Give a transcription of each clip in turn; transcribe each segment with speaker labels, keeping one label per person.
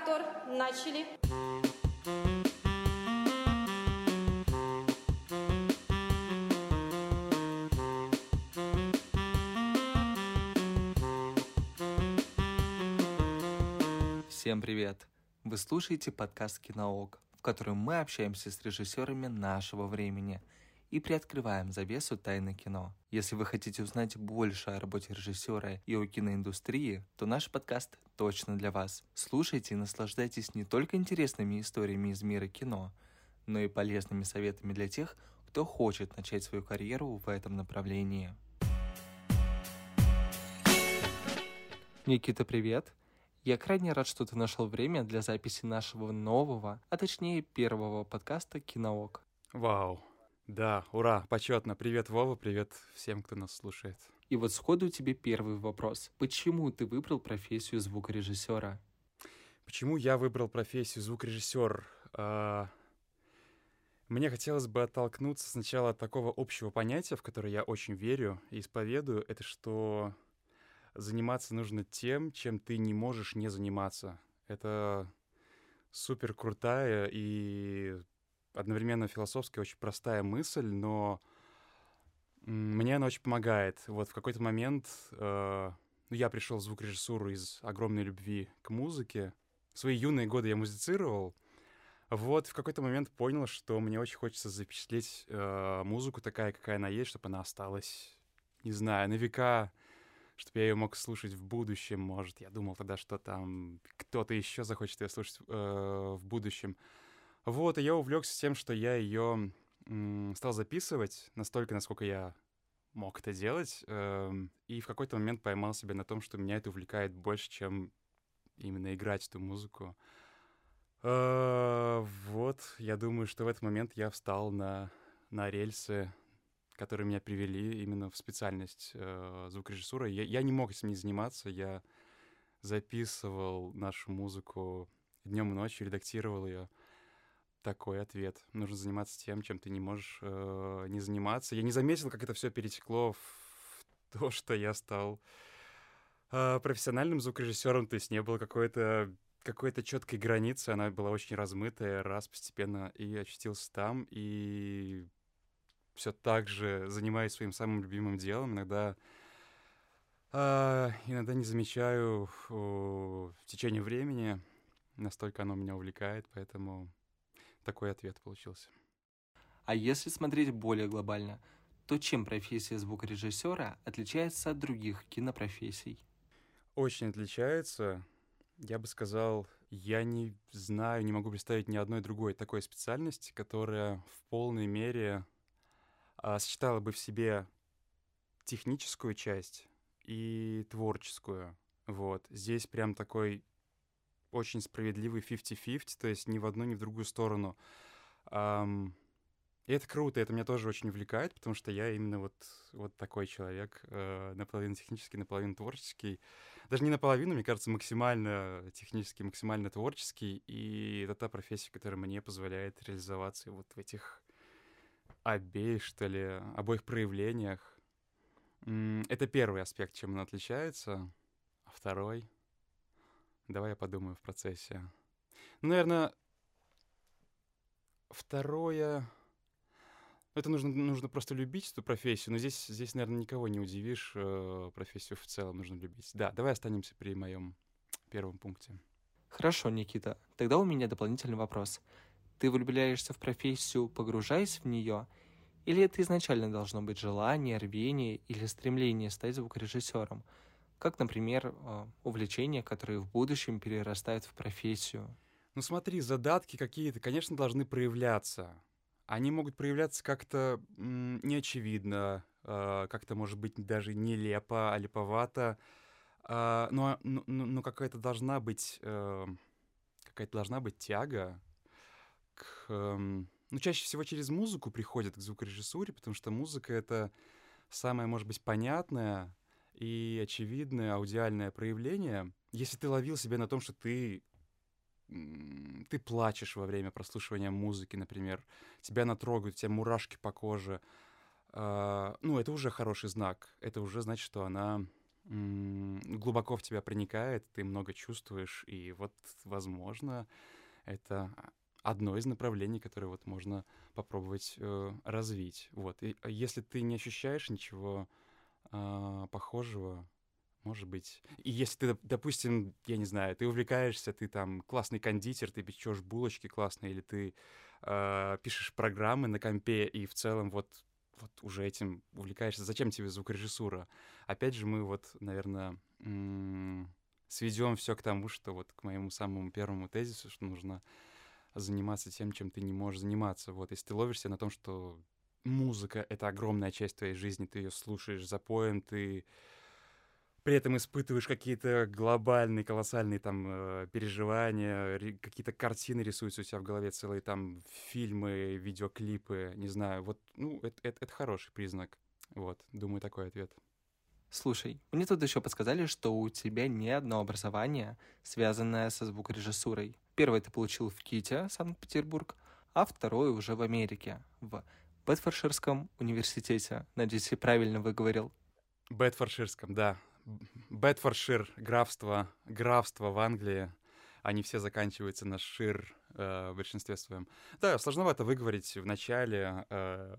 Speaker 1: мотор. Начали.
Speaker 2: Всем привет! Вы слушаете подкаст «Киноок», в котором мы общаемся с режиссерами нашего времени и приоткрываем завесу тайны кино. Если вы хотите узнать больше о работе режиссера и о киноиндустрии, то наш подкаст точно для вас. Слушайте и наслаждайтесь не только интересными историями из мира кино, но и полезными советами для тех, кто хочет начать свою карьеру в этом направлении. Никита, привет! Я крайне рад, что ты нашел время для записи нашего нового, а точнее первого подкаста «Киноок».
Speaker 3: Вау. Да, ура, почетно. Привет, Вова, привет всем, кто нас слушает.
Speaker 2: И вот сходу тебе первый вопрос. Почему ты выбрал профессию звукорежиссера?
Speaker 3: Почему я выбрал профессию звукорежиссер? А, Мне хотелось бы оттолкнуться сначала от такого общего понятия, в которое я очень верю и исповедую, это что заниматься нужно тем, чем ты не можешь не заниматься. Это супер крутая и одновременно философская, очень простая мысль, но мне она очень помогает. Вот в какой-то момент э, ну, я пришел в звукорежиссуру из огромной любви к музыке. В свои юные годы я музицировал. Вот в какой-то момент понял, что мне очень хочется запечатлеть э, музыку такая, какая она есть, чтобы она осталась, не знаю, на века чтобы я ее мог слушать в будущем, может. Я думал тогда, что там кто-то еще захочет ее слушать э, в будущем. Вот, и я увлекся тем, что я ее стал записывать настолько, насколько я мог это делать, э, и в какой-то момент поймал себя на том, что меня это увлекает больше, чем именно играть эту музыку. Э, вот, я думаю, что в этот момент я встал на, на рельсы которые меня привели именно в специальность э, звукорежиссуры. Я, я не мог этим не заниматься, я записывал нашу музыку днем и ночью, редактировал ее. Такой ответ. Нужно заниматься тем, чем ты не можешь э, не заниматься. Я не заметил, как это все перетекло в то, что я стал э, профессиональным звукорежиссером, то есть не было какой-то какой-то четкой границы, она была очень размытая, раз постепенно и очутился там, и все так же занимаюсь своим самым любимым делом. Иногда, э, иногда не замечаю э, в течение времени, настолько оно меня увлекает, поэтому такой ответ получился.
Speaker 2: А если смотреть более глобально, то чем профессия звукорежиссера отличается от других кинопрофессий?
Speaker 3: Очень отличается. Я бы сказал, я не знаю, не могу представить ни одной другой такой специальности, которая в полной мере а, сочетала бы в себе техническую часть и творческую. Вот. Здесь прям такой очень справедливый 50-50, то есть ни в одну, ни в другую сторону. Um, и это круто, это меня тоже очень увлекает, потому что я именно вот, вот такой человек, э, наполовину технический, наполовину творческий. Даже не наполовину, мне кажется, максимально технический, максимально творческий. И это та профессия, которая мне позволяет реализоваться вот в этих обеих, что ли, обоих проявлениях. Это первый аспект, чем он отличается. А второй? Давай я подумаю в процессе. Ну, наверное, второе... Это нужно, нужно просто любить эту профессию, но здесь, здесь, наверное, никого не удивишь. Э, профессию в целом нужно любить. Да, давай останемся при моем первом пункте.
Speaker 2: Хорошо, Никита. Тогда у меня дополнительный вопрос. Ты влюбляешься в профессию, погружаясь в нее, или это изначально должно быть желание, рвение или стремление стать звукорежиссером? Как, например, а, увлечения, которые в будущем перерастают в профессию?
Speaker 3: Ну смотри, задатки какие-то, конечно, должны проявляться. Они могут проявляться как-то неочевидно, э, как-то, может быть, даже нелепо, а липовато. Э, но, но, но какая-то должна быть, э, какая-то должна быть тяга к, э, ну, чаще всего через музыку приходят к звукорежиссуре, потому что музыка — это самое, может быть, понятное и очевидное аудиальное проявление. Если ты ловил себя на том, что ты ты плачешь во время прослушивания музыки, например, тебя она трогает, у тебя мурашки по коже, э, ну, это уже хороший знак. Это уже значит, что она глубоко в тебя проникает, ты много чувствуешь, и вот, возможно, это одно из направлений, которое вот можно попробовать э, развить. Вот. И а если ты не ощущаешь ничего э, похожего, может быть. И если ты, допустим, я не знаю, ты увлекаешься, ты там классный кондитер, ты печешь булочки классные, или ты э, пишешь программы на компе, и в целом вот вот уже этим увлекаешься, зачем тебе звукорежиссура? Опять же, мы вот, наверное, сведем все к тому, что вот к моему самому первому тезису, что нужно заниматься тем, чем ты не можешь заниматься. Вот, если ты ловишься на том, что музыка — это огромная часть твоей жизни, ты ее слушаешь запоем, ты при этом испытываешь какие-то глобальные, колоссальные там э, переживания, какие-то картины рисуются у тебя в голове, целые там фильмы, видеоклипы, не знаю. Вот, ну, это, это, это хороший признак. Вот, думаю, такой ответ.
Speaker 2: Слушай, мне тут еще подсказали, что у тебя не одно образование, связанное со звукорежиссурой. Первое ты получил в Ките, Санкт-Петербург, а второе уже в Америке, в Бетфордширском университете. Надеюсь, я правильно выговорил.
Speaker 3: Бетфордширском, да. Бетфордшир, графство, графство в Англии. Они все заканчиваются на шир э, в большинстве своем. Да, сложновато выговорить в начале. Э,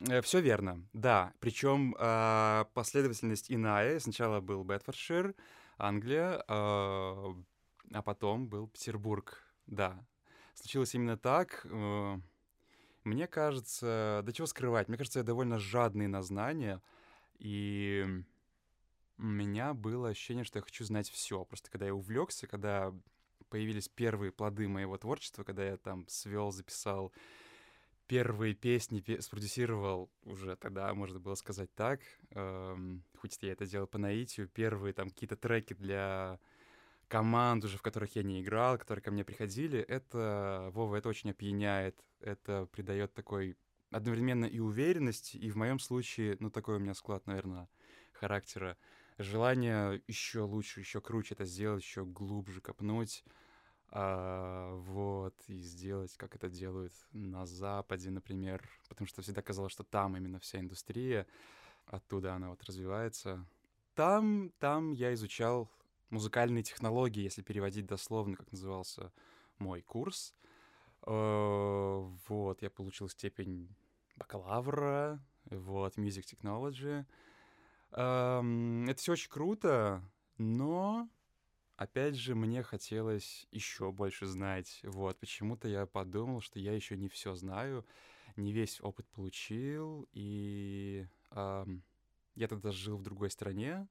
Speaker 3: все верно, да. Причем э, последовательность иная. Сначала был Бетфордшир, Англия, э, а потом был Петербург. Да, случилось именно так. Э, мне кажется, да чего скрывать, мне кажется, я довольно жадный на знания, и у меня было ощущение, что я хочу знать все. Просто когда я увлекся, когда появились первые плоды моего творчества, когда я там свел, записал первые песни, пе- спродюсировал уже тогда, можно было сказать так, эм, хоть я это делал по наитию, первые там какие-то треки для команд уже, в которых я не играл, которые ко мне приходили, это, Вова, это очень опьяняет, это придает такой одновременно и уверенность, и в моем случае, ну, такой у меня склад, наверное, характера, желание еще лучше, еще круче это сделать, еще глубже копнуть, а, вот, и сделать, как это делают на Западе, например, потому что всегда казалось, что там именно вся индустрия, оттуда она вот развивается. Там, там я изучал музыкальные технологии, если переводить дословно, как назывался мой курс. Э, вот, я получил степень бакалавра, вот, Music Technology — это все очень круто, но опять же, мне хотелось еще больше знать. Вот, почему-то я подумал, что я еще не все знаю, не весь опыт получил, и э, я тогда жил в другой стране.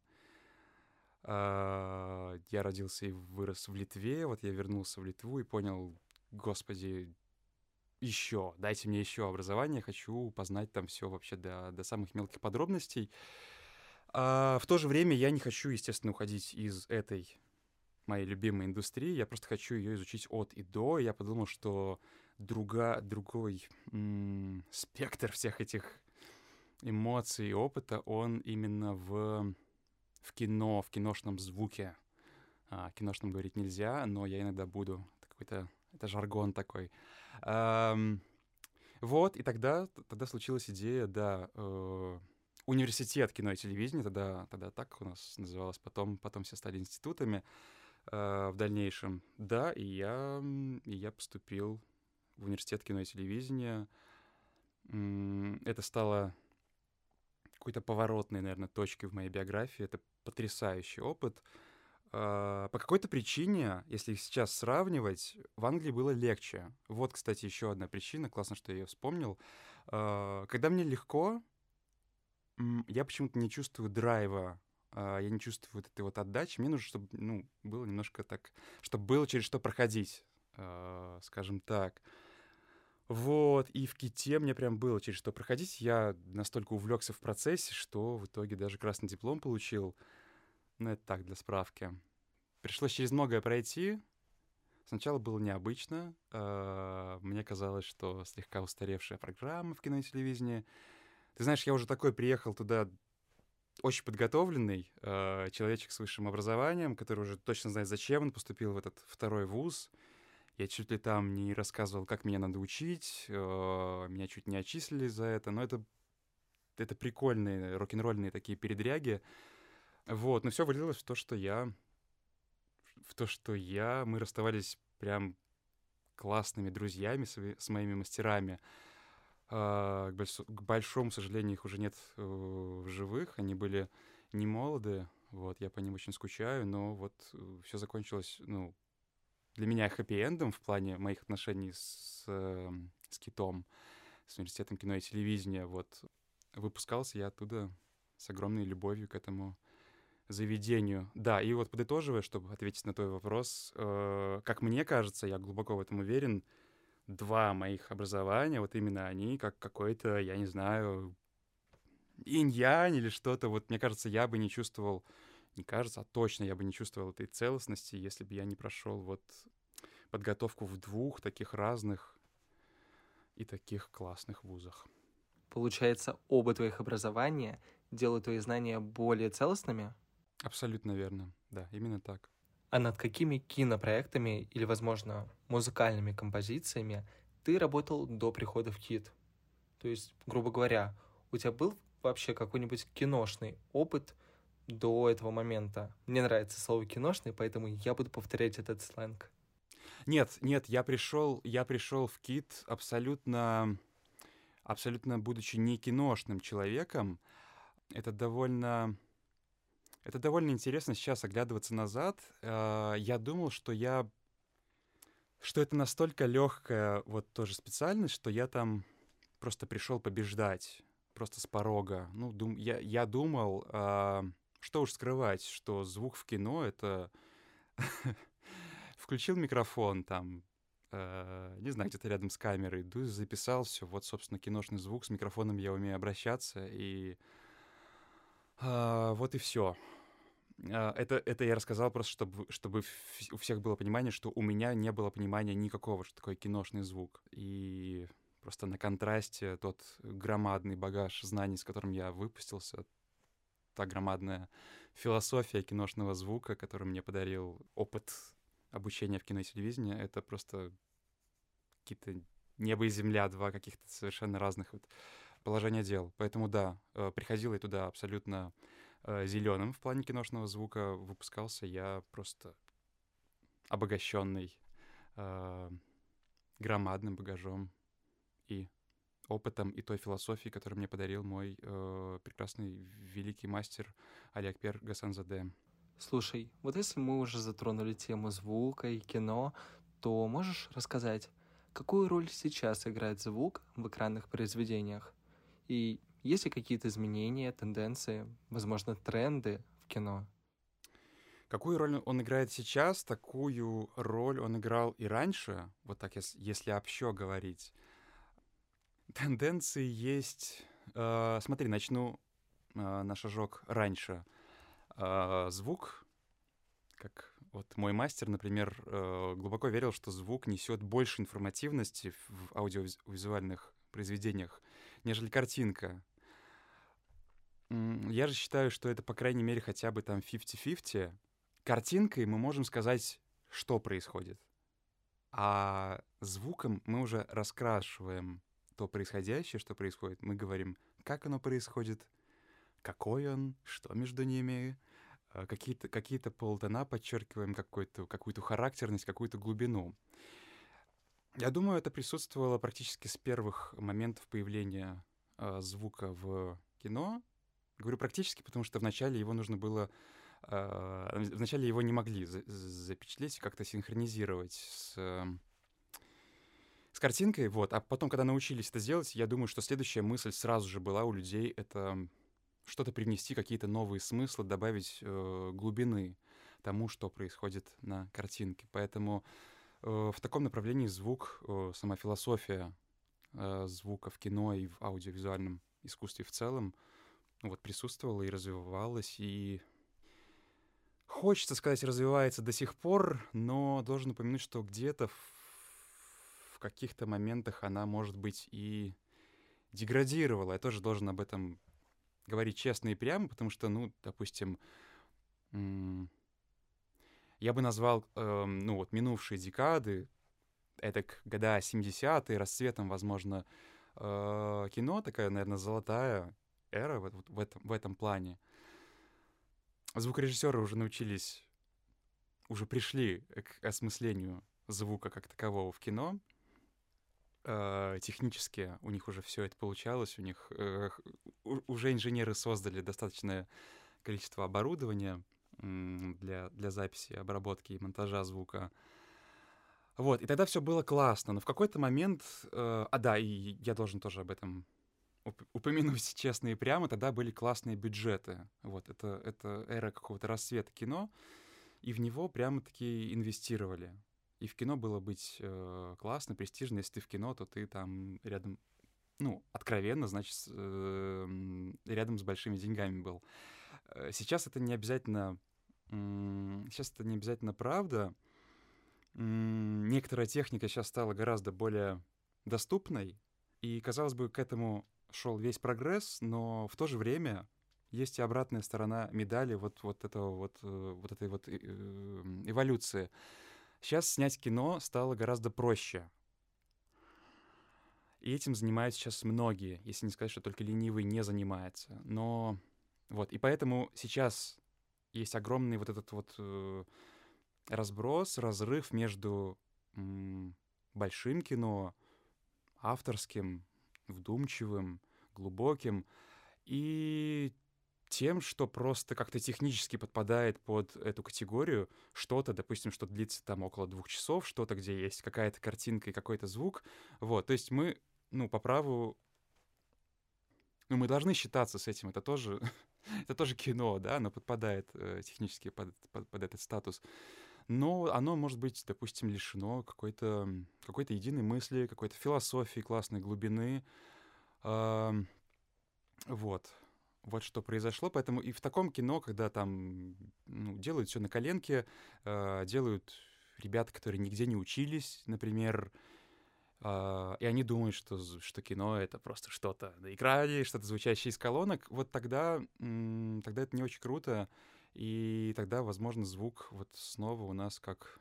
Speaker 3: Э, я родился и вырос в Литве, вот я вернулся в Литву и понял, господи, еще, дайте мне еще образование, хочу познать там все вообще до, до самых мелких подробностей. А в то же время я не хочу, естественно, уходить из этой моей любимой индустрии. Я просто хочу ее изучить от и до. Я подумал, что друга, другой м- спектр всех этих эмоций и опыта, он именно в, в кино, в киношном звуке. А, киношном говорить нельзя, но я иногда буду. Это какой-то это жаргон такой. А, вот, и тогда, тогда случилась идея, да, э, университет кино и телевидения, тогда, тогда так у нас называлось, потом, потом все стали институтами э, в дальнейшем. Да, и я, и я поступил в университет кино и телевидения. Это стало какой-то поворотной, наверное, точкой в моей биографии. Это потрясающий опыт. Uh, по какой-то причине, если их сейчас сравнивать, в Англии было легче. Вот, кстати, еще одна причина, классно, что я ее вспомнил. Uh, когда мне легко, я почему-то не чувствую драйва, а, я не чувствую вот этой вот отдачи. Мне нужно, чтобы, ну, было немножко так, чтобы было через что проходить, а, скажем так. Вот, и в ките мне прям было через что проходить. Я настолько увлекся в процессе, что в итоге даже красный диплом получил. Ну, это так, для справки. Пришлось через многое пройти. Сначала было необычно. А, мне казалось, что слегка устаревшая программа в кино и телевидении — ты знаешь, я уже такой приехал туда очень подготовленный э, человечек с высшим образованием, который уже точно знает, зачем он поступил в этот второй вуз. Я чуть ли там не рассказывал, как меня надо учить, э, меня чуть не отчислили за это, но это, это прикольные рок-н-ролльные такие передряги. Вот, но все вылилось в то, что я... В то, что я... Мы расставались прям классными друзьями с, с моими мастерами. А, к, больш... к большому сожалению, их уже нет э, в живых. Они были не молоды. Вот, я по ним очень скучаю, но вот э, все закончилось, ну, для меня хэппи-эндом в плане моих отношений с, э, с Китом, с университетом кино и телевидения. Вот выпускался я оттуда с огромной любовью к этому заведению. Да, и вот подытоживая, чтобы ответить на твой вопрос, э, как мне кажется, я глубоко в этом уверен, два моих образования, вот именно они, как какой-то, я не знаю, инь-янь или что-то, вот мне кажется, я бы не чувствовал, не кажется, а точно я бы не чувствовал этой целостности, если бы я не прошел вот подготовку в двух таких разных и таких классных вузах.
Speaker 2: Получается, оба твоих образования делают твои знания более целостными?
Speaker 3: Абсолютно верно. Да, именно так.
Speaker 2: А над какими кинопроектами или, возможно, музыкальными композициями ты работал до прихода в КИТ? То есть, грубо говоря, у тебя был вообще какой-нибудь киношный опыт до этого момента? Мне нравится слово киношный, поэтому я буду повторять этот сленг.
Speaker 3: Нет, нет, я пришел, я пришел в КИТ абсолютно, абсолютно будучи не киношным человеком. Это довольно это довольно интересно сейчас оглядываться назад. А, я думал, что я... Что это настолько легкая вот тоже специальность, что я там просто пришел побеждать, просто с порога. Ну, дум, я, я думал, а, что уж скрывать, что звук в кино — это... Включил микрофон там, Uh, не знаю, где-то рядом с камерой, иду, записал все. Вот, собственно, киношный звук, с микрофоном я умею обращаться, и uh, вот и все. А, это, это я рассказал просто, чтобы, чтобы у всех было понимание, что у меня не было понимания никакого, что такое киношный звук. И просто на контрасте тот громадный багаж знаний, с которым я выпустился, та громадная философия киношного звука, который мне подарил опыт обучения в кино и телевидении, это просто какие-то небо и земля, два каких-то совершенно разных вот положения дел. Поэтому да, э, приходил я туда абсолютно э, зеленым в плане киношного звука выпускался я просто обогащенный э, громадным багажом и опытом и той философией, которую мне подарил мой э, прекрасный великий мастер Алиакпер Гасанзаде.
Speaker 2: Слушай, вот если мы уже затронули тему звука и кино, то можешь рассказать, какую роль сейчас играет звук в экранных произведениях? И есть ли какие-то изменения, тенденции, возможно, тренды в кино?
Speaker 3: Какую роль он играет сейчас, такую роль он играл и раньше, вот так, если общо говорить. Тенденции есть... Э, смотри, начну э, на шажок раньше. Э, звук, как вот мой мастер, например, э, глубоко верил, что звук несет больше информативности в аудиовизуальных произведениях, нежели картинка. Я же считаю, что это, по крайней мере, хотя бы там 50-50. Картинкой мы можем сказать, что происходит. А звуком мы уже раскрашиваем то происходящее, что происходит. Мы говорим, как оно происходит, какой он, что между ними, э, какие-то какие полтона подчеркиваем, какую-то какую характерность, какую-то глубину. Я думаю, это присутствовало практически с первых моментов появления э, звука в кино, Говорю практически, потому что вначале его нужно было... Э, вначале его не могли за запечатлеть, как-то синхронизировать с, э, картинкой, вот. А потом, когда научились это сделать, я думаю, что следующая мысль сразу же была у людей — это что-то привнести, какие-то новые смыслы, добавить э, глубины тому, что происходит на картинке. Поэтому э, в таком направлении звук, э, сама философия э, звука в кино и в аудиовизуальном искусстве в целом — вот присутствовала и развивалась, и хочется сказать, развивается до сих пор, но должен упомянуть, что где-то в каких-то моментах она, может быть, и деградировала. Я тоже должен об этом говорить честно и прямо, потому что, ну, допустим, я бы назвал, э, ну, вот минувшие декады, это года 70-е, расцветом, возможно, э, кино, такая, наверное, золотая эра в, в, этом, в этом плане. звукорежиссеры уже научились, уже пришли к осмыслению звука как такового в кино. Э, технически у них уже все это получалось, у них э, уже инженеры создали достаточное количество оборудования для, для записи, обработки и монтажа звука. Вот, и тогда все было классно, но в какой-то момент... Э, а да, и я должен тоже об этом упомянуть честно и прямо, тогда были классные бюджеты. Вот, это, это эра какого-то рассвета кино, и в него прямо-таки инвестировали. И в кино было быть э, классно, престижно. Если ты в кино, то ты там рядом, ну, откровенно, значит, э, рядом с большими деньгами был. Э, сейчас это не обязательно... Э, сейчас это не обязательно правда. Э, некоторая техника сейчас стала гораздо более доступной, и, казалось бы, к этому шел весь прогресс, но в то же время есть и обратная сторона медали вот, вот этого вот, э, вот этой вот э, эволюции. Сейчас снять кино стало гораздо проще. И этим занимаются сейчас многие, если не сказать, что только ленивый не занимается. Но вот, и поэтому сейчас есть огромный вот этот вот э, разброс, разрыв между м, большим кино, авторским, вдумчивым, глубоким, и тем, что просто как-то технически подпадает под эту категорию. Что-то, допустим, что длится там около двух часов, что-то, где есть какая-то картинка и какой-то звук. Вот, то есть мы, ну, по праву... Ну, мы должны считаться с этим, это тоже, это тоже кино, да, оно подпадает э, технически под, под, под этот статус. Но оно может быть, допустим, лишено какой-то какой единой мысли, какой-то философии, классной глубины, вот. Вот что произошло. Поэтому и в таком кино, когда там ну, делают все на коленке, э, делают ребята, которые нигде не учились, например, э, и они думают, что, что кино — это просто что-то на экране, что-то звучащее из колонок, вот тогда, м- тогда это не очень круто, и тогда, возможно, звук вот снова у нас как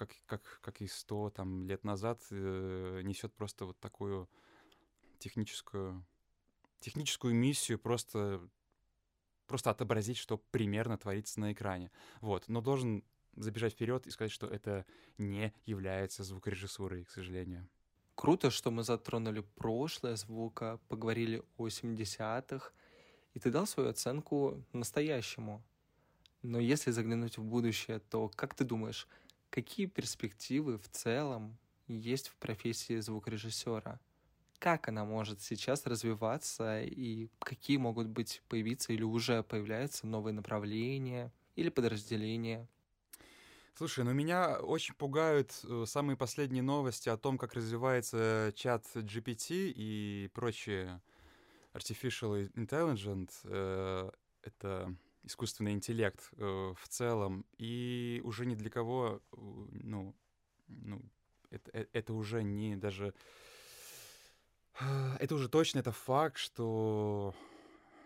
Speaker 3: как, как, как и сто там, лет назад э, несет просто вот такую техническую, техническую миссию просто, просто отобразить, что примерно творится на экране. Вот. Но должен забежать вперед и сказать, что это не является звукорежиссурой, к сожалению.
Speaker 2: Круто, что мы затронули прошлое звука, поговорили о 70-х, и ты дал свою оценку настоящему. Но если заглянуть в будущее, то как ты думаешь, какие перспективы в целом есть в профессии звукорежиссера? Как она может сейчас развиваться и какие могут быть появиться или уже появляются новые направления или подразделения.
Speaker 3: Слушай, ну меня очень пугают э, самые последние новости о том, как развивается чат GPT и прочие artificial intelligence. Э, это искусственный интеллект э, в целом. И уже ни для кого, ну, ну это, это уже не даже это уже точно, это факт, что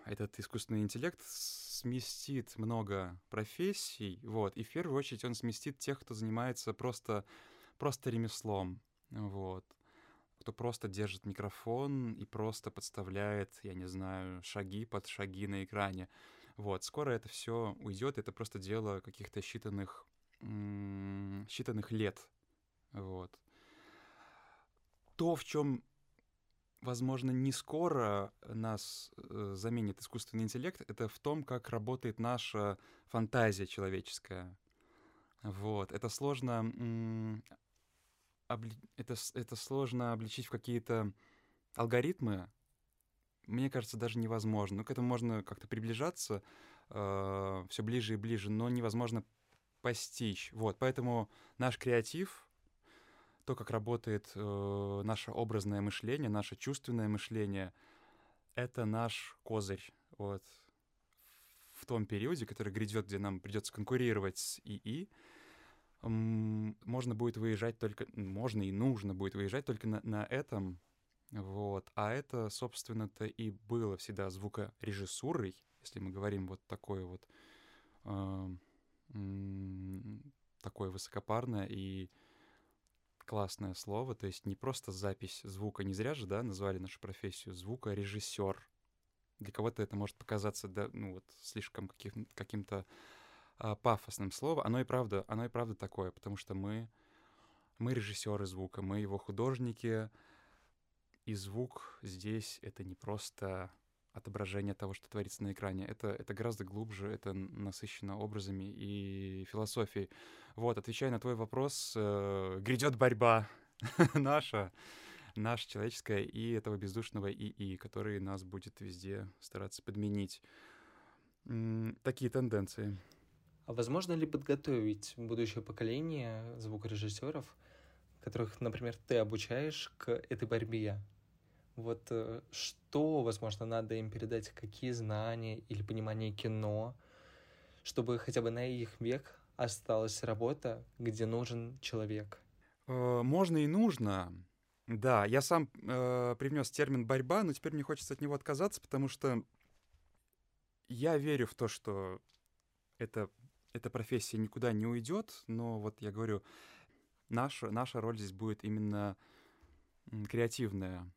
Speaker 3: этот искусственный интеллект сместит много профессий, вот, и в первую очередь он сместит тех, кто занимается просто, просто ремеслом, вот, кто просто держит микрофон и просто подставляет, я не знаю, шаги под шаги на экране. Вот, скоро это все уйдет, это просто дело каких-то считанных, считанных лет, вот. То, в чем возможно, не скоро нас э, заменит искусственный интеллект, это в том, как работает наша фантазия человеческая. Вот. Это сложно, обли... это, это сложно обличить в какие-то алгоритмы. Мне кажется, даже невозможно. Ну, к этому можно как-то приближаться э, все ближе и ближе, но невозможно постичь. Вот. Поэтому наш креатив, то, как работает э, наше образное мышление, наше чувственное мышление, это наш козырь. Вот. В том периоде, который грядет, где нам придется конкурировать с ИИ, можно будет выезжать только, можно и нужно будет выезжать только на, на этом, вот. А это, собственно-то, и было всегда звукорежиссурой, если мы говорим вот такое вот, э, такое высокопарное и классное слово, то есть не просто запись звука, не зря же, да, назвали нашу профессию звукорежиссер. Для кого-то это может показаться, да, ну вот, слишком каким- каким-то а, пафосным словом. Оно и правда, оно и правда такое, потому что мы, мы режиссеры звука, мы его художники, и звук здесь — это не просто отображение того, что творится на экране. Это, это гораздо глубже, это насыщено образами и философией. Вот, отвечая на твой вопрос, э, грядет борьба наша, наша человеческая и этого бездушного ИИ, который нас будет везде стараться подменить. Такие тенденции.
Speaker 2: А возможно ли подготовить будущее поколение звукорежиссеров, которых, например, ты обучаешь к этой борьбе? Вот э, что, возможно, надо им передать, какие знания или понимание кино, чтобы хотя бы на их век осталась работа, где нужен человек?
Speaker 3: Э, Можно и нужно. Да, я сам э, привнес термин борьба, но теперь мне хочется от него отказаться, потому что я верю в то, что это, эта профессия никуда не уйдет, но вот я говорю, наша, наша роль здесь будет именно креативная.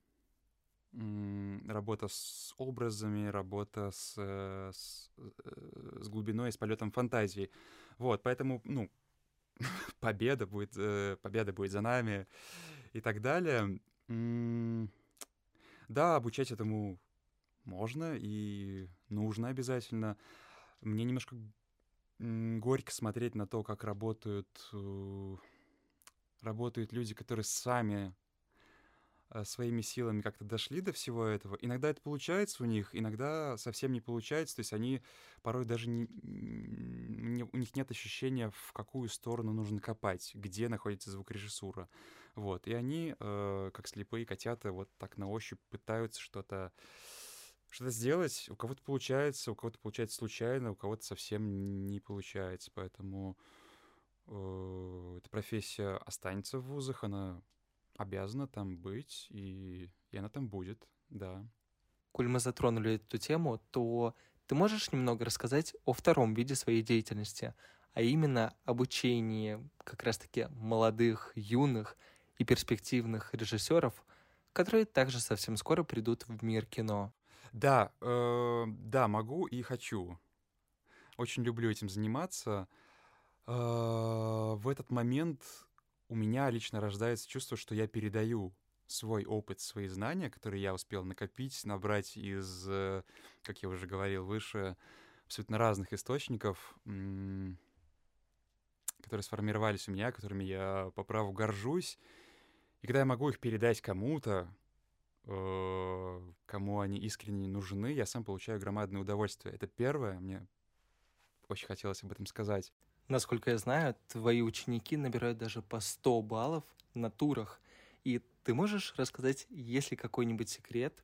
Speaker 3: Работа с образами, работа с, э, с, э, с глубиной, с полетом фантазии. Вот, поэтому, ну, победа будет, э, победа будет за нами и так далее. Да, обучать этому можно и нужно обязательно. Мне немножко горько смотреть на то, как работают, работают люди, которые сами своими силами как-то дошли до всего этого. Иногда это получается у них, иногда совсем не получается. То есть они порой даже не, не- у них нет ощущения, в какую сторону нужно копать, где находится звукорежиссура. Вот. И они, э, как слепые котята, вот так на ощупь пытаются что-то что-то сделать. У кого-то получается, у кого-то получается случайно, у кого-то совсем не получается. Поэтому э, эта профессия останется в вузах, она обязана там быть, и, и она там будет, да.
Speaker 2: Коль мы затронули эту тему, то ты можешь немного рассказать о втором виде своей деятельности, а именно обучении как раз-таки молодых, юных и перспективных режиссеров, которые также совсем скоро придут в мир кино.
Speaker 3: Да, э, да, могу и хочу. Очень люблю этим заниматься. Э, в этот момент у меня лично рождается чувство, что я передаю свой опыт, свои знания, которые я успел накопить, набрать из, э, как я уже говорил выше, абсолютно разных источников, которые сформировались у меня, которыми я по праву горжусь. И когда я могу их передать кому-то, э, кому они искренне нужны, я сам получаю громадное удовольствие. Это первое, мне очень хотелось об этом сказать.
Speaker 2: Насколько я знаю, твои ученики набирают даже по 100 баллов на турах. И ты можешь рассказать, есть ли какой-нибудь секрет,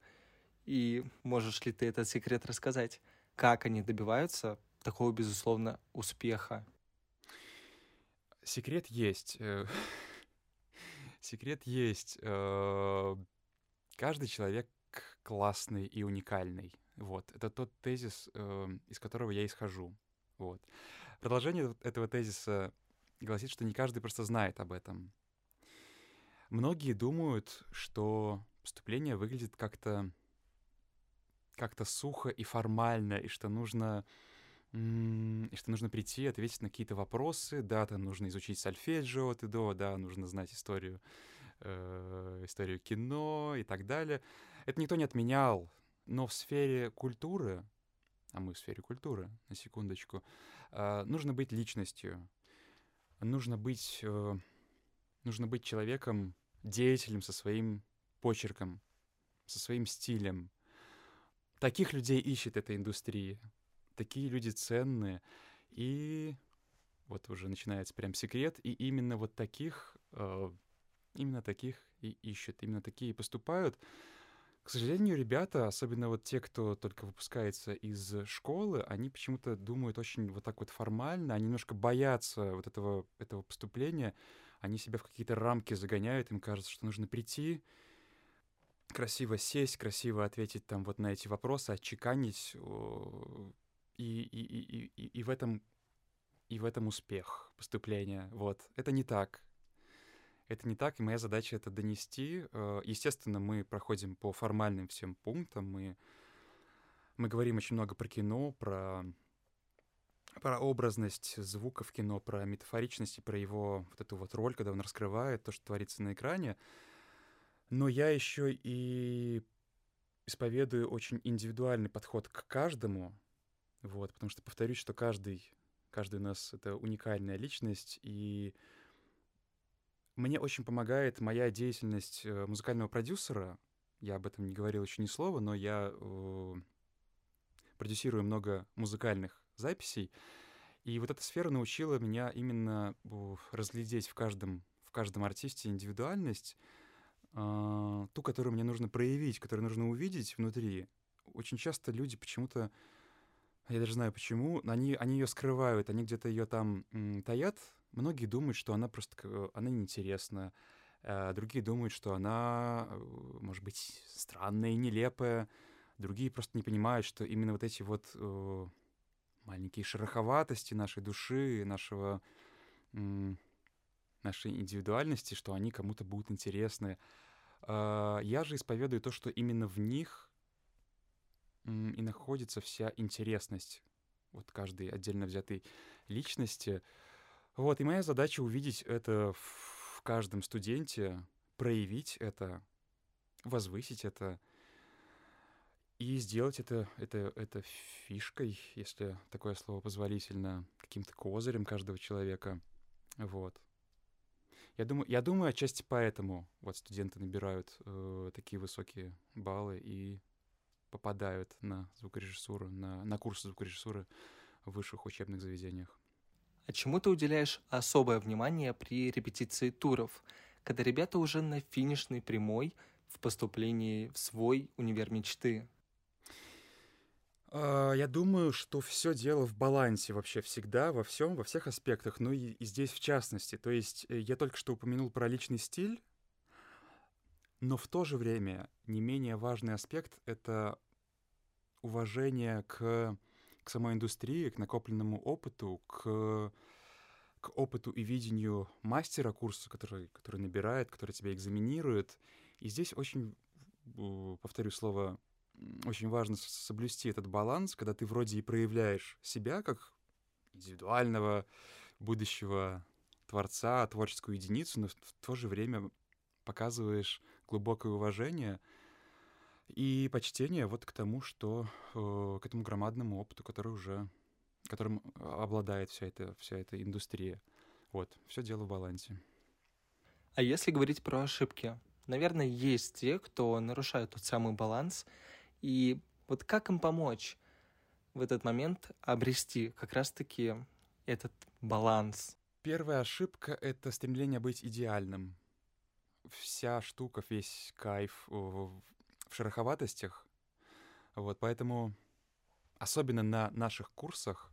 Speaker 2: и можешь ли ты этот секрет рассказать, как они добиваются такого, безусловно, успеха?
Speaker 3: Секрет есть. э, Секрет есть. э, Каждый человек классный и уникальный. Вот. Это тот тезис, э, из которого я исхожу. Вот. Продолжение этого тезиса гласит, что не каждый просто знает об этом. Многие думают, что поступление выглядит как-то как-то сухо и формально, и что нужно и что нужно прийти, ответить на какие-то вопросы. Да, там нужно изучить сольфеджио от и до, да, нужно знать историю, э, историю кино и так далее. Это никто не отменял, но в сфере культуры, а мы в сфере культуры, на секундочку, нужно быть личностью, нужно быть, э, нужно быть человеком, деятелем со своим почерком, со своим стилем. Таких людей ищет эта индустрия. Такие люди ценные. И вот уже начинается прям секрет. И именно вот таких, э, именно таких и ищут, именно такие поступают. К сожалению, ребята, особенно вот те, кто только выпускается из школы, они почему-то думают очень вот так вот формально, они немножко боятся вот этого, этого поступления, они себя в какие-то рамки загоняют, им кажется, что нужно прийти, красиво сесть, красиво ответить там вот на эти вопросы, отчеканить, и, и, и, и, и в этом и в этом успех поступления. Вот. Это не так. Это не так, и моя задача это донести. Э, Естественно, мы проходим по формальным всем пунктам, мы Мы говорим очень много про кино, про, про образность звука в кино, про метафоричность и про его вот эту вот роль, когда он раскрывает то, что творится на экране. Но я еще и исповедую очень индивидуальный подход к каждому, вот, потому что повторюсь, что каждый, каждый у нас — это уникальная личность, и мне очень помогает моя деятельность э, музыкального продюсера. Я об этом не говорил еще ни слова, но я э, продюсирую много музыкальных записей. И вот эта сфера научила меня именно э, разглядеть в каждом, в каждом артисте индивидуальность, э, ту, которую мне нужно проявить, которую нужно увидеть внутри. Очень часто люди почему-то, я даже знаю почему, они, они ее скрывают, они где-то ее там м, таят, Многие думают, что она просто она неинтересна, а другие думают, что она, э, может быть, странная и нелепая. Другие просто не понимают, что именно вот эти вот э, маленькие шероховатости нашей души, нашего, э, нашей индивидуальности, что они кому-то будут интересны. Э, я же исповедую то, что именно в них э, и находится вся интересность вот каждой отдельно взятой личности. Вот, и моя задача увидеть это в каждом студенте, проявить это, возвысить это и сделать это, это, это фишкой, если такое слово позволительно, каким-то козырем каждого человека. Вот. Я думаю, я думаю, отчасти поэтому вот студенты набирают э, такие высокие баллы и попадают на звукорежиссуру, на, на курсы звукорежиссуры в высших учебных заведениях.
Speaker 2: А чему ты уделяешь особое внимание при репетиции туров, когда ребята уже на финишной прямой в поступлении в свой универ мечты?
Speaker 3: А, я думаю, что все дело в балансе вообще всегда, во всем, во всех аспектах, ну и, и здесь в частности. То есть э, я только что упомянул про личный стиль, но в то же время не менее важный аспект — это уважение к к самой индустрии, к накопленному опыту, к, к опыту и видению мастера курса, который, который набирает, который тебя экзаменирует. И здесь очень, повторю слово, очень важно соблюсти этот баланс, когда ты вроде и проявляешь себя как индивидуального будущего творца, творческую единицу, но в то же время показываешь глубокое уважение — и почтение вот к тому, что э, к этому громадному опыту, который уже, которым обладает вся эта, вся эта индустрия. Вот, все дело в балансе.
Speaker 2: А если говорить про ошибки, наверное, есть те, кто нарушает тот самый баланс, и вот как им помочь в этот момент обрести как раз-таки этот баланс?
Speaker 3: Первая ошибка — это стремление быть идеальным. Вся штука, весь кайф в шероховатостях. Вот, поэтому, особенно на наших курсах,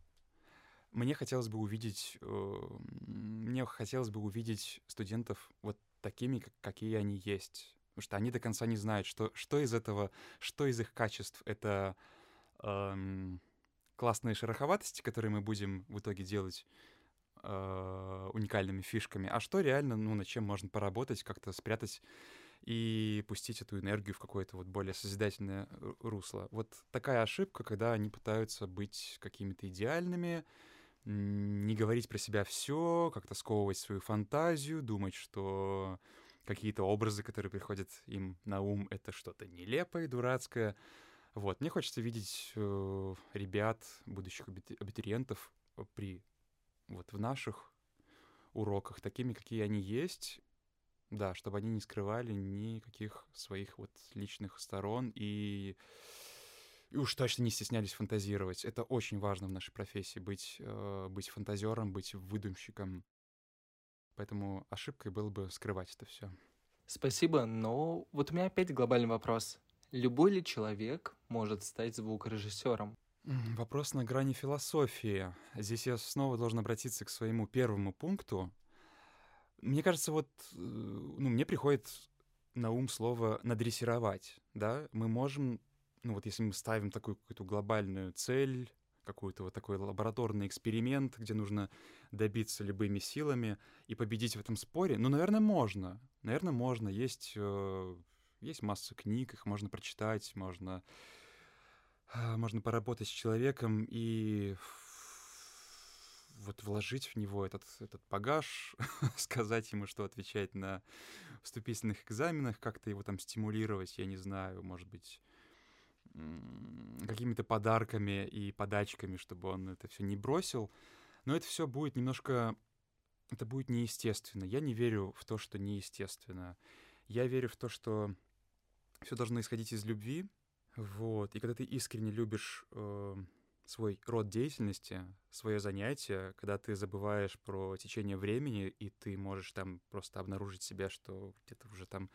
Speaker 3: мне хотелось бы увидеть, э, мне хотелось бы увидеть студентов вот такими, какие они есть. Потому что они до конца не знают, что, что из этого, что из их качеств — это эм, классные шероховатости, которые мы будем в итоге делать э, уникальными фишками, а что реально, ну, над чем можно поработать, как-то спрятать и пустить эту энергию в какое-то вот более созидательное русло. Вот такая ошибка, когда они пытаются быть какими-то идеальными, не говорить про себя все, как-то сковывать свою фантазию, думать, что какие-то образы, которые приходят им на ум, это что-то нелепое, дурацкое. Вот, мне хочется видеть э, ребят, будущих абитуриентов при вот в наших уроках такими, какие они есть, да, чтобы они не скрывали никаких своих вот личных сторон и, и уж точно не стеснялись фантазировать. Это очень важно в нашей профессии, быть, э, быть фантазером, быть выдумщиком. Поэтому ошибкой было бы скрывать это все.
Speaker 2: Спасибо, но вот у меня опять глобальный вопрос. Любой ли человек может стать звукорежиссером?
Speaker 3: Вопрос на грани философии. Здесь я снова должен обратиться к своему первому пункту, мне кажется, вот, э, ну, мне приходит на ум слово «надрессировать», да? Мы можем, ну, вот если мы ставим такую какую-то глобальную цель, какой-то вот такой лабораторный эксперимент, где нужно добиться любыми силами и победить в этом споре, ну, наверное, можно. Наверное, можно. Есть, э, есть масса книг, их можно прочитать, можно а, можно поработать с человеком и вот вложить в него этот, этот багаж, сказать ему, что отвечать на вступительных экзаменах, как-то его там стимулировать, я не знаю, может быть, какими-то подарками и подачками, чтобы он это все не бросил. Но это все будет немножко... Это будет неестественно. Я не верю в то, что неестественно. Я верю в то, что все должно исходить из любви. Вот. И когда ты искренне любишь э, свой род деятельности, свое занятие, когда ты забываешь про течение времени, и ты можешь там просто обнаружить себя, что где-то уже там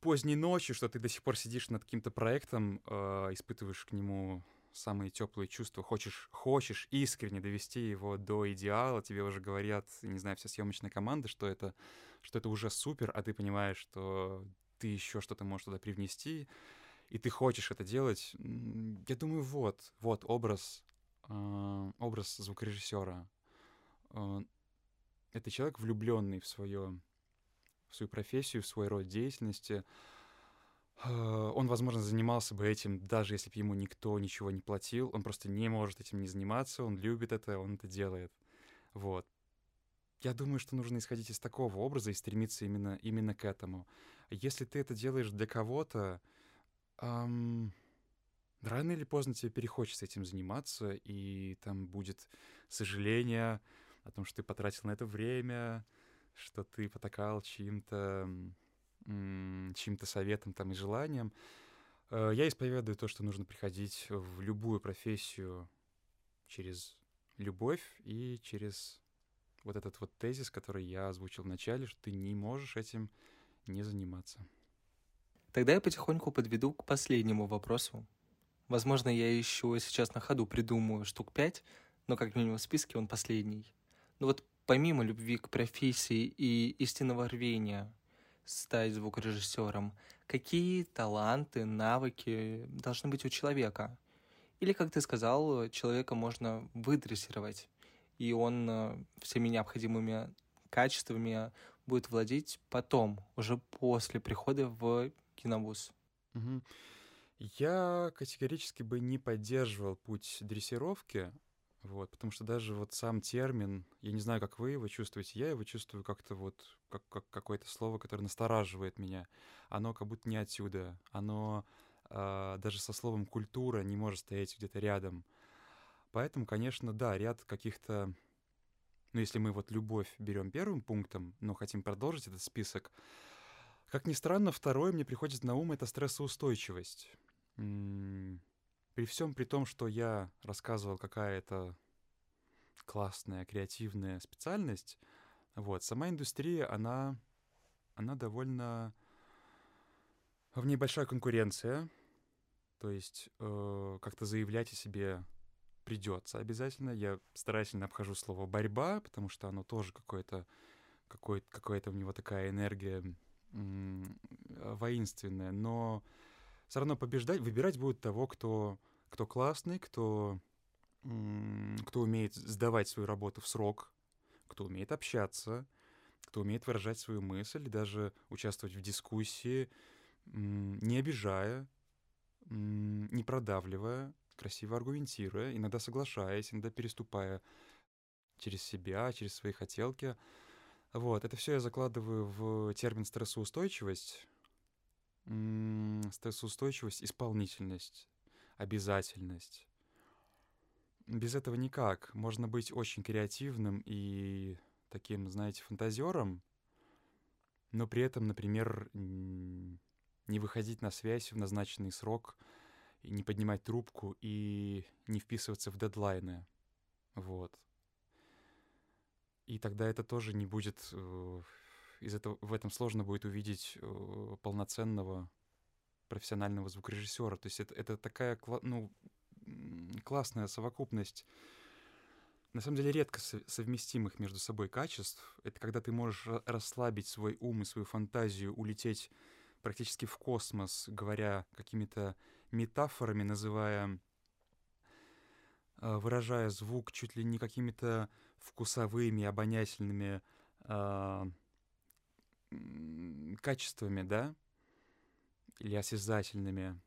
Speaker 3: поздней ночью, что ты до сих пор сидишь над каким-то проектом, э, испытываешь к нему самые теплые чувства, хочешь, хочешь искренне довести его до идеала, тебе уже говорят, не знаю, вся съемочная команда, что это, что это уже супер, а ты понимаешь, что ты еще что-то можешь туда привнести, и ты хочешь это делать, я думаю, вот, вот образ, э, образ звукорежиссера. Э, это человек, влюбленный в свое, в свою профессию, в свой род деятельности. Э, он, возможно, занимался бы этим, даже если бы ему никто ничего не платил. Он просто не может этим не заниматься, он любит это, он это делает. Вот. Я думаю, что нужно исходить из такого образа и стремиться именно, именно к этому. Если ты это делаешь для кого-то, Ам, рано или поздно тебе перехочется этим заниматься, и там будет сожаление о том, что ты потратил на это время, что ты потакал чьим-то чьим-то советом там и желанием. Э, я исповедую то, что нужно приходить в любую профессию через любовь и через вот этот вот тезис, который я озвучил в начале, что ты не можешь этим не заниматься.
Speaker 2: Тогда я потихоньку подведу к последнему вопросу. Возможно, я еще сейчас на ходу придумаю штук пять, но как минимум в списке он последний. Но вот помимо любви к профессии и истинного рвения стать звукорежиссером, какие таланты, навыки должны быть у человека? Или, как ты сказал, человека можно выдрессировать, и он э, всеми необходимыми качествами будет владеть потом, уже после прихода в киновуз.
Speaker 3: Угу. Я категорически бы не поддерживал путь дрессировки, вот, потому что даже вот сам термин, я не знаю, как вы его чувствуете, я его чувствую как-то вот, как, как какое-то слово, которое настораживает меня. Оно как будто не отсюда, оно э, даже со словом культура не может стоять где-то рядом. Поэтому, конечно, да, ряд каких-то, ну, если мы вот любовь берем первым пунктом, но хотим продолжить этот список, как ни странно, второе мне приходит на ум — это стрессоустойчивость. При всем при том, что я рассказывал, какая это классная, креативная специальность, вот, сама индустрия, она, она довольно... В ней большая конкуренция, то есть э, как-то заявлять о себе придется обязательно. Я старательно обхожу слово «борьба», потому что оно тоже какое-то, какое-то, какая-то у него такая энергия воинственное, но все равно побеждать, выбирать будут того, кто, кто классный, кто, кто умеет сдавать свою работу в срок, кто умеет общаться, кто умеет выражать свою мысль, даже участвовать в дискуссии, не обижая, не продавливая, красиво аргументируя, иногда соглашаясь, иногда переступая через себя, через свои хотелки — вот, это все я закладываю в термин стрессоустойчивость. Стрессоустойчивость, исполнительность, обязательность. Без этого никак. Можно быть очень креативным и таким, знаете, фантазером, но при этом, например, не выходить на связь в назначенный срок, не поднимать трубку и не вписываться в дедлайны. Вот. И тогда это тоже не будет... Э, из этого, в этом сложно будет увидеть э, полноценного профессионального звукорежиссера. То есть это, это такая ну, классная совокупность на самом деле редко совместимых между собой качеств. Это когда ты можешь расслабить свой ум и свою фантазию, улететь практически в космос, говоря какими-то метафорами, называя, э, выражая звук чуть ли не какими-то вкусовыми, обонятельными э, качествами, да, или осязательными.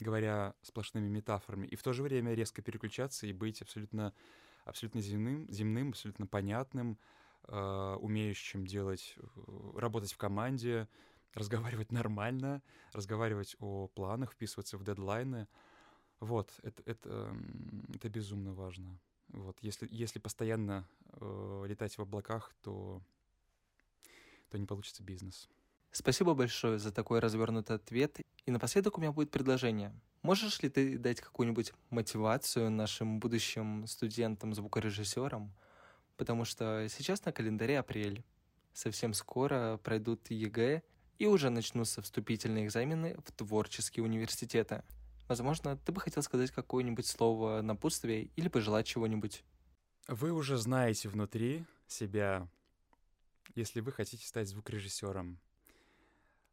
Speaker 3: говоря сплошными метафорами, и в то же время резко переключаться и быть абсолютно, абсолютно земным, земным, абсолютно понятным, э, умеющим делать, э, работать в команде, разговаривать нормально, разговаривать о планах, вписываться в дедлайны. Вот, это, это, это безумно важно. Вот, если, если постоянно э, летать в облаках, то, то не получится бизнес.
Speaker 2: Спасибо большое за такой развернутый ответ. И напоследок у меня будет предложение. Можешь ли ты дать какую-нибудь мотивацию нашим будущим студентам, звукорежиссерам? Потому что сейчас на календаре апрель. Совсем скоро пройдут ЕГЭ, и уже начнутся вступительные экзамены в творческие университеты. Возможно, ты бы хотел сказать какое-нибудь слово напутствие или пожелать чего-нибудь.
Speaker 3: Вы уже знаете внутри себя, если вы хотите стать звукорежиссером.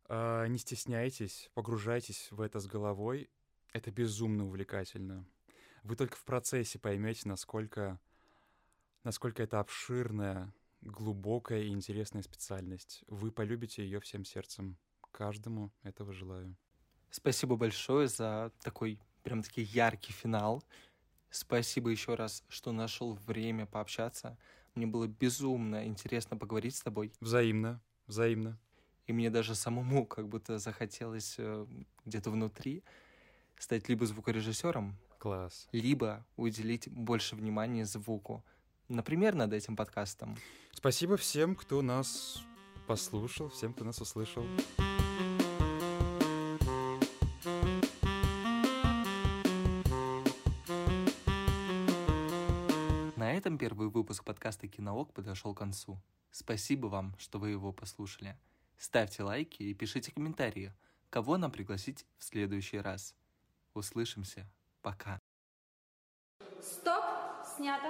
Speaker 3: Э, не стесняйтесь, погружайтесь в это с головой. Это безумно увлекательно. Вы только в процессе поймете, насколько, насколько это обширная, глубокая и интересная специальность. Вы полюбите ее всем сердцем. Каждому этого желаю.
Speaker 2: Спасибо большое за такой прям-таки яркий финал. Спасибо еще раз, что нашел время пообщаться. Мне было безумно интересно поговорить с тобой.
Speaker 3: Взаимно, взаимно.
Speaker 2: И мне даже самому как будто захотелось э, где-то внутри стать либо звукорежиссером,
Speaker 3: Класс.
Speaker 2: либо уделить больше внимания звуку. Например, над этим подкастом.
Speaker 3: Спасибо всем, кто нас послушал, всем, кто нас услышал.
Speaker 2: Первый выпуск подкаста «Киноок» подошел к концу. Спасибо вам, что вы его послушали. Ставьте лайки и пишите комментарии, кого нам пригласить в следующий раз. Услышимся. Пока.
Speaker 1: Стоп! Снято.